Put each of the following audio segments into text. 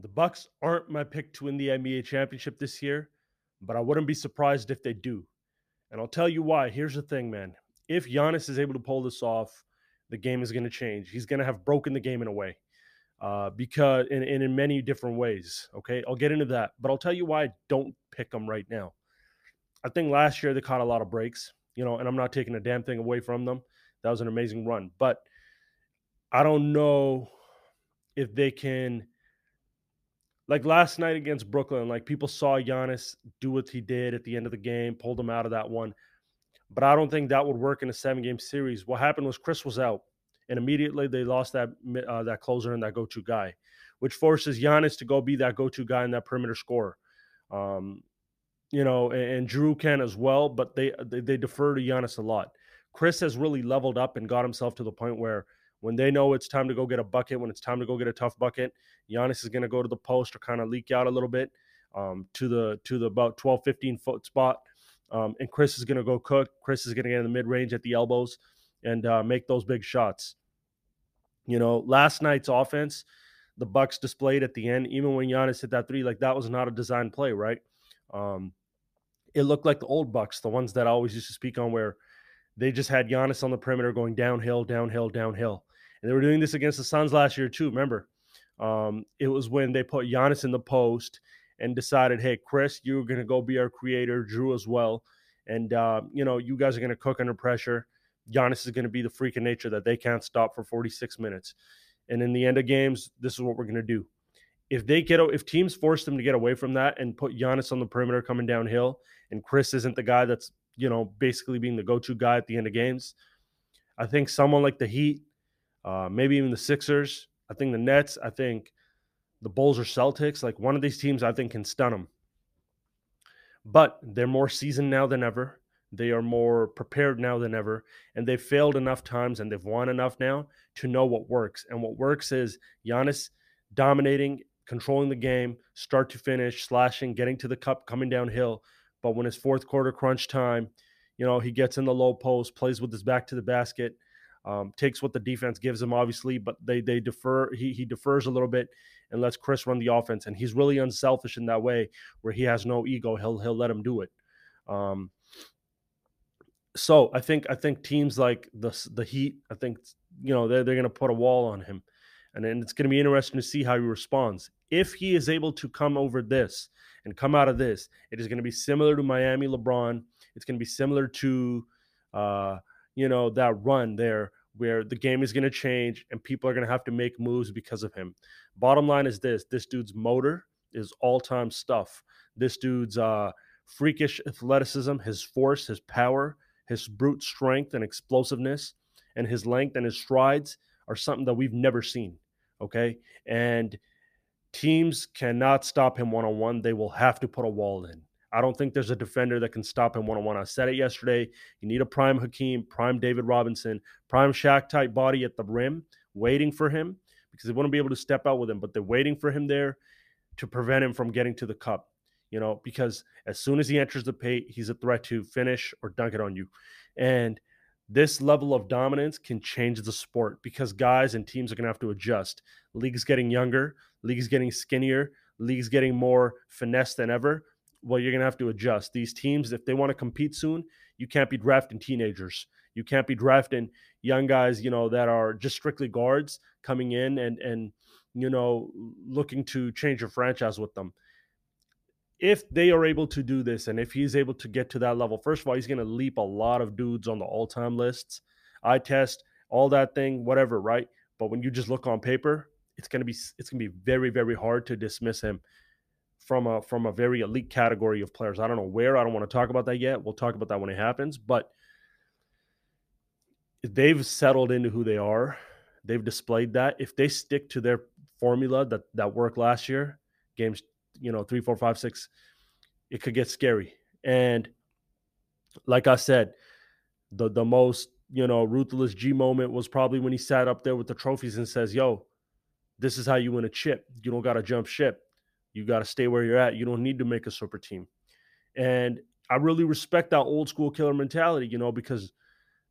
The Bucks aren't my pick to win the NBA championship this year, but I wouldn't be surprised if they do. And I'll tell you why. Here's the thing, man. If Giannis is able to pull this off, the game is going to change. He's going to have broken the game in a way, uh, because and, and in many different ways. Okay, I'll get into that, but I'll tell you why I don't pick them right now. I think last year they caught a lot of breaks, you know, and I'm not taking a damn thing away from them. That was an amazing run, but I don't know if they can like last night against Brooklyn, like people saw Giannis do what he did at the end of the game, pulled him out of that one. But I don't think that would work in a seven game series. What happened was Khris was out, and immediately they lost that uh, that closer and that go to guy, which forces Giannis to go be that go to guy in that perimeter scorer. Um, you know, and, and, Jrue can as well, but they, they they defer to Giannis a lot. Khris has really leveled up and got himself to the point where when they know it's time to go get a bucket, when it's time to go get a tough bucket, Giannis is going to go to the post or kind of leak out a little bit um, to the to the about 12, 15 foot spot. Um, and Khris is going to go cook. Khris is going to get in the mid range at the elbows and uh, make those big shots. You know, last night's offense, the Bucks displayed at the end, even when Giannis hit that three, like that was not a design play, right? Um, it looked like the old Bucks, the ones that I always used to speak on, where they just had Giannis on the perimeter going downhill, downhill, downhill. And they were doing this against the Suns last year too. Remember, um, it was when they put Giannis in the post and decided, hey, Khris, you're to go be our creator, Jrue as well, and uh, you know you guys are to cook under pressure. Giannis is to be the freak of nature that they can't stop for 46 minutes. And in the end of games, this is what we're to do. If they get if teams force them to get away from that and put Giannis on the perimeter coming downhill, and Khris isn't the guy that's you know basically being the go-to guy at the end of games, I think someone like the Heat uh, maybe even the Sixers. I think the Nets. I think the Bulls or Celtics. Like one of these teams, I think can stun them. But they're more seasoned now than ever. They are more prepared now than ever, and they've failed enough times and they've won enough now to know what works. And what works is Giannis dominating, controlling the game, start to finish, slashing, getting to the cup, coming downhill. But when it's fourth quarter crunch time, you know he gets in the low post, plays with his back to the basket, um, takes what the defense gives him, obviously, but they they defer. He he defers a little bit and lets Khris run the offense, and he's really unselfish in that way, where he has no ego. He'll he'll let him do it. Um, so I think I think teams like the the Heat, I think you know they're they're going to put a wall on him, and then it's going to be interesting to see how he responds. If he is able to come over this and come out of this, it is going to be similar to Miami LeBron. It's going to be similar to uh, you know, that run there where the game is going to change and people are going to have to make moves because of him. Bottom line is this this dude's motor is all time stuff. This dude's uh, freakish athleticism, his force, his power, his brute strength and explosiveness, and his length and his strides are something that we've never seen. Okay. And teams cannot stop him one on one. They will have to put a wall in. I don't think there's a defender that can stop him one on one. I said it yesterday. You need a prime Hakeem, prime David Robinson, prime Shaq type body at the rim, waiting for him because they to be able to step out with him, but they're waiting for him there to prevent him from getting to the cup. You know, because as soon as he enters the paint, he's a threat to finish or dunk it on you. And this level of dominance can change the sport because guys and teams are going to have to adjust. League's getting younger, league's getting skinnier, league's getting more finesse than ever well, you're going to have to adjust. These teams, if they want to compete soon, you can't be drafting teenagers. You can't be drafting young guys, you know, that are just strictly guards coming in and and you know looking to change your franchise with them. If they are able to do this, and if he's able to get to that level, first of all, he's going to leap a lot of dudes on the all-time lists, eye test, all that thing, whatever, right? But when you just look on paper, it's going to be it's going to be very very hard to dismiss him from a from a very elite category of players. I don't know where. I don't want to talk about that yet. We'll talk about that when it happens. But they've settled into who they are. They've displayed that. If they stick to their formula that that worked last year, games you know three, four, five, six, it could get scary. And like I said, the the most you know ruthless G moment was probably when he sat up there with the trophies and says, "Yo, this is how you win a chip. You don't got to jump ship." You got to stay where you're at. You don't need to make a super team. And I really respect that old school killer mentality, you know, because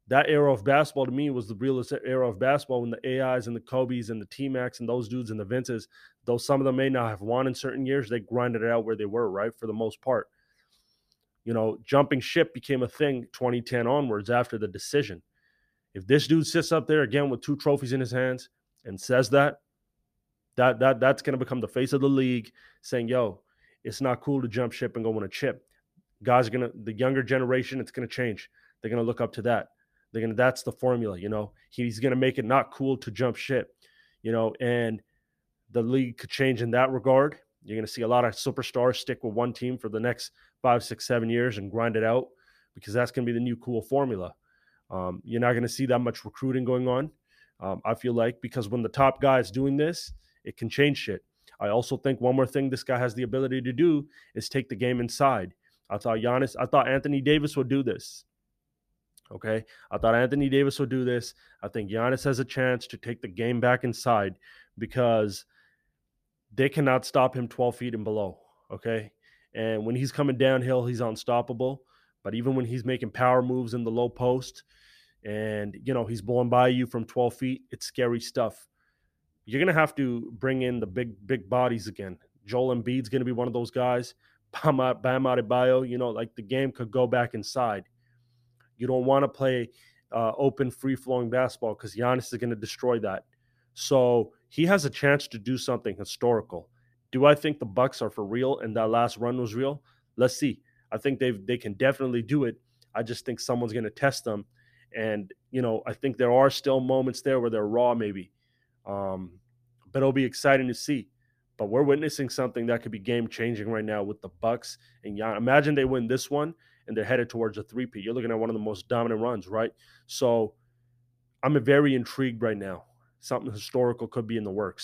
that era of basketball to me was the realest era of basketball when the AIs and the Kobe's and the T-Macs and those dudes and the Vinces, though some of them may not have won in certain years, they grinded it out where they were, right? For the most part. You know, jumping ship became a thing 2010 onwards after the decision. If this dude sits up there again with two trophies in his hands and says that, that that that's gonna become the face of the league, saying, yo, it's not cool to jump ship and go win a chip. Guys are gonna the younger generation, it's gonna change. They're gonna look up to that. They're gonna that's the formula, you know. He's gonna make it not cool to jump ship, you know, and the league could change in that regard. You're gonna see a lot of superstars stick with one team for the next five, six, seven years and grind it out because that's gonna be the new cool formula. Um, you're not gonna see that much recruiting going on. Um, I feel like because when the top guy is doing this, it can change shit. I also think one more thing this guy has the ability to do is take the game inside. I thought Giannis, I thought Anthony Davis would do this. Okay. I thought Anthony Davis would do this. I think Giannis has a chance to take the game back inside because they cannot stop him 12 feet and below. Okay. And when he's coming downhill, he's unstoppable. But even when he's making power moves in the low post and, you know, he's blowing by you from 12 feet, it's scary stuff. You're going to have to bring in the big, big bodies again. Joel Embiid's going to be one of those guys. Bam, Bam Adebayo, you know, like the game could go back inside. You don't want to play uh, open, free flowing basketball because Giannis is going to destroy that. So he has a chance to do something historical. Do I think the Bucks are for real and that last run was real? Let's see. I think they they can definitely do it. I just think someone's going to test them, and you know I think there are still moments there where they're raw, maybe. Um, but it'll be exciting to see. But we're witnessing something that could be game changing right now with the Bucks and Jan. Imagine they win this one and they're headed towards a three-peat. You're looking at one of the most dominant runs, right? So I'm very intrigued right now. Something historical could be in the works.